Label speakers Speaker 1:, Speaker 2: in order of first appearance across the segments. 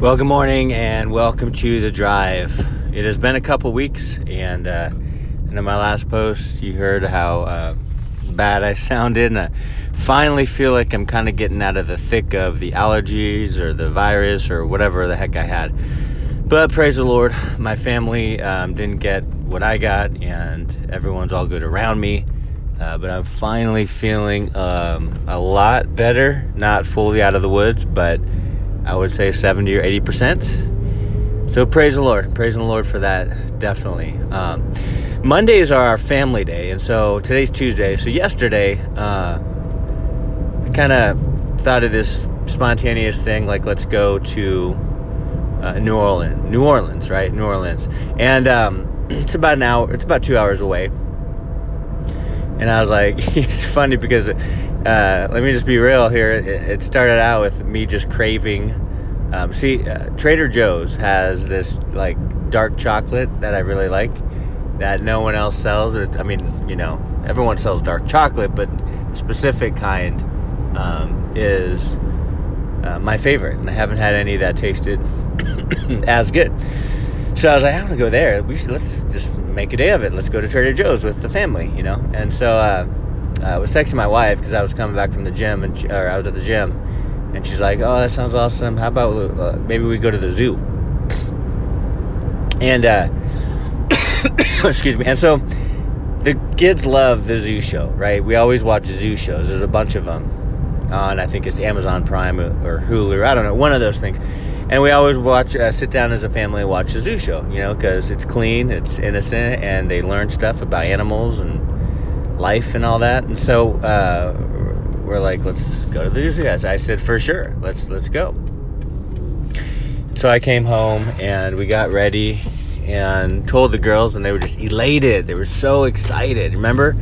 Speaker 1: Well, good morning and welcome to the drive. It has been a couple weeks, and, uh, and in my last post, you heard how uh, bad I sounded, and I finally feel like I'm kind of getting out of the thick of the allergies or the virus or whatever the heck I had. But praise the Lord, my family um, didn't get what I got, and everyone's all good around me. Uh, but I'm finally feeling um, a lot better, not fully out of the woods, but I would say 70 or 80 percent. So praise the Lord, praising the Lord for that, definitely. Um, Mondays are our family day, and so today's Tuesday. So yesterday, uh, I kind of thought of this spontaneous thing, like let's go to uh, New Orleans, New Orleans, right? New Orleans, and um, it's about an hour. It's about two hours away. And I was like, it's funny because uh, let me just be real here. It, it, started out with me just craving. Um, see, uh, Trader Joe's has this like dark chocolate that I really like that no one else sells. It, I mean, you know, everyone sells dark chocolate, but specific kind um, is uh, my favorite, and I haven't had any that tasted as good. So I was like, I want to go there. We should, let's just make a day of it. Let's go to Trader Joe's with the family, you know. And so uh, I was texting my wife because I was coming back from the gym, and she, or I was at the gym, and she's like, "Oh, that sounds awesome. How about uh, maybe we go to the zoo?" And uh, excuse me. And so the kids love the zoo show, right? We always watch zoo shows. There's a bunch of them on, I think it's Amazon Prime or Hulu. I don't know, one of those things. And we always watch, uh, sit down as a family and watch the zoo show, you know, because it's clean, it's innocent, and they learn stuff about animals and life and all that. And so uh, we're like, let's go to the zoo, guys. I said, for sure, let's let's go. So I came home and we got ready and told the girls, and they were just elated. They were so excited. Remember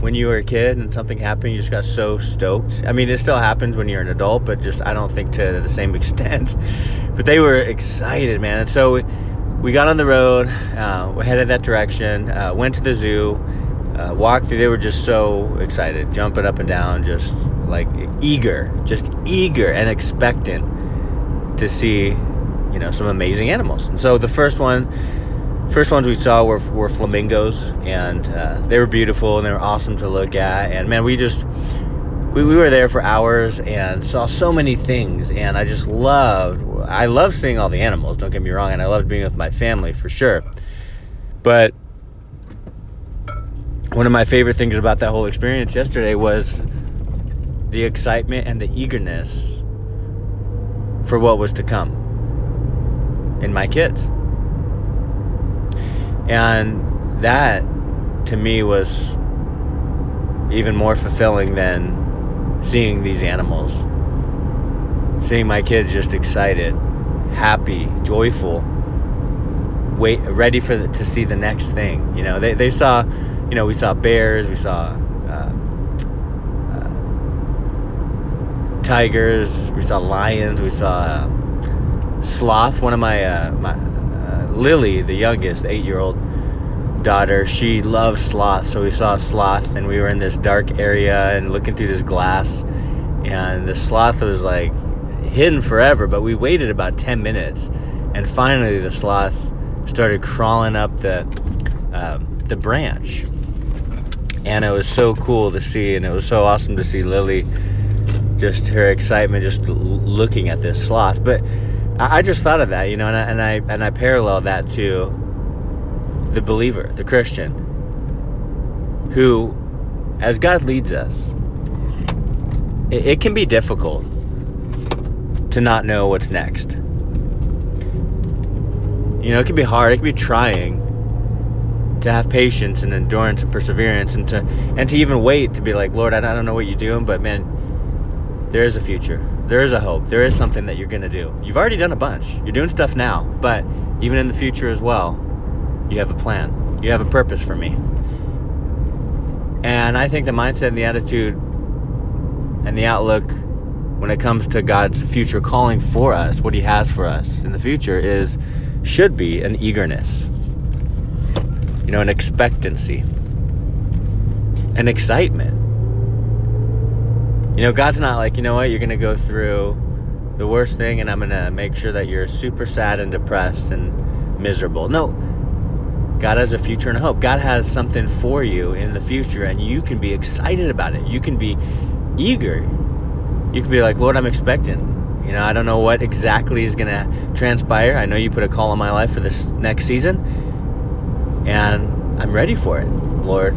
Speaker 1: when you were a kid and something happened, you just got so stoked? I mean, it still happens when you're an adult, but just I don't think to the same extent. But they were excited, man. And so we, we got on the road, uh, we headed that direction, uh, went to the zoo uh, walked through. They were just so excited, jumping up and down, just like eager, just eager and expectant to see, you know, some amazing animals. And so the first one, first ones we saw were, were flamingos, and uh, they were beautiful and they were awesome to look at. And man, we just we, we were there for hours and saw so many things. And I just loved, I love seeing all the animals. Don't get me wrong, and I loved being with my family for sure. But one of my favorite things about that whole experience yesterday was the excitement and the eagerness for what was to come in my kids. And that to me was even more fulfilling than seeing these animals. Seeing my kids just excited, happy, joyful, wait ready for the, to see the next thing. You know, they, they saw you know, we saw bears, we saw uh, uh, tigers, we saw lions, we saw uh, sloth. One of my, uh, my Lily, the youngest, eight-year-old daughter, she loves sloth. So we saw a sloth, and we were in this dark area and looking through this glass, and the sloth was like hidden forever. But we waited about ten minutes, and finally the sloth started crawling up the um, the branch and it was so cool to see and it was so awesome to see lily just her excitement just looking at this sloth but i, I just thought of that you know and I, and I and i parallel that to the believer the christian who as god leads us it, it can be difficult to not know what's next. You know it can be hard it can be trying to have patience and endurance and perseverance and to and to even wait to be like lord i don't know what you're doing but man there is a future there is a hope. There is something that you're going to do. You've already done a bunch. You're doing stuff now. But even in the future as well you have a plan. You have a purpose for me. And i think the mindset and the attitude and the outlook when it comes to god's future calling for us what he has for us in the future is should be an eagerness. You know, an expectancy, an excitement. You know, God's not like, you know what, you're going to go through the worst thing and I'm going to make sure that you're super sad and depressed and miserable. No. God has a future and a hope. God has something for you in the future and you can be excited about it. You can be eager. You can be like, "Lord, I'm expecting." You know, I don't know what exactly is going to transpire. I know you put a call on my life for this next season and I'm ready for it, Lord.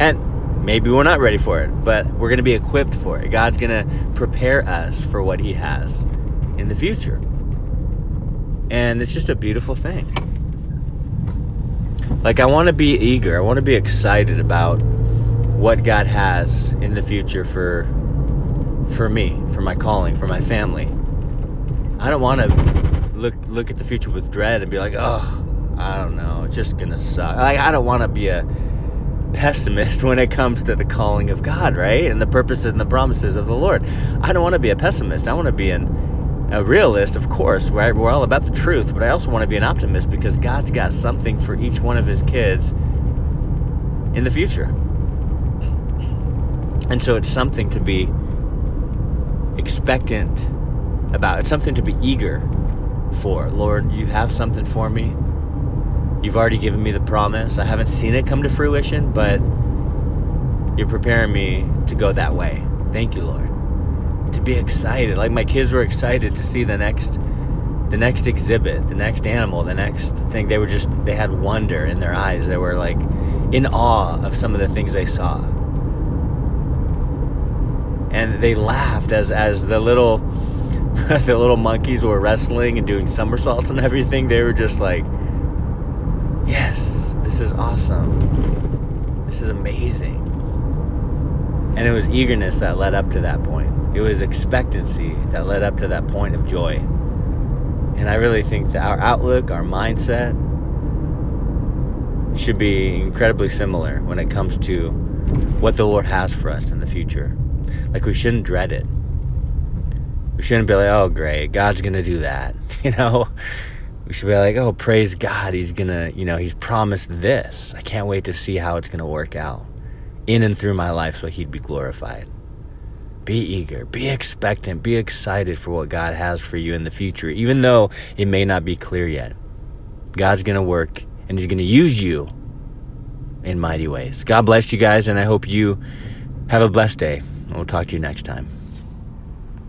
Speaker 1: And Maybe we're not ready for it, but we're going to be equipped for it. God's going to prepare us for what He has in the future. And it's just a beautiful thing. Like, I want to be eager, I want to be excited about what God has in the future for for me, for my calling, for my family. I don't want to look look at the future with dread and be like, "Oh, I don't know, it's just going to suck." Like I don't want to be a pessimist when it comes to the calling of God, right? And the purposes and the promises of the Lord. I don't want to be a pessimist. I want to be an, a realist, of course. Right? We're all about the truth, but I also want to be an optimist because God's got something for each one of his kids in the future. And so it's something to be expectant about. It's something to be eager for. Lord, you have something for me. You've already given me the promise. I haven't seen it come to fruition, but you're preparing me to go that way. Thank you, Lord. To be excited. Like my kids were excited to see the next the next exhibit, the next animal, the next thing. They were just they had wonder in their eyes. They were like in awe of some of the things they saw. And they laughed as as the little the little monkeys were wrestling and doing somersaults and everything. They were just like yes, this is awesome. This is amazing. And it was eagerness that led up to that point. It was expectancy that led up to that point of joy. And I really think that our outlook, our mindset, should be incredibly similar when it comes to what the Lord has for us in the future. Like, we shouldn't dread it. We shouldn't be like, oh, great, God's going to do that. You know, we should be like, oh, praise God. He's to, you know, he's promised this. I can't wait to see how it's to work out in and through my life so he'd be glorified. Be eager, be expectant, be excited for what God has for you in the future, even though it may not be clear yet. God's to work and he's to use you in mighty ways. God bless you guys, and I hope you have a blessed day. We'll talk to you next time.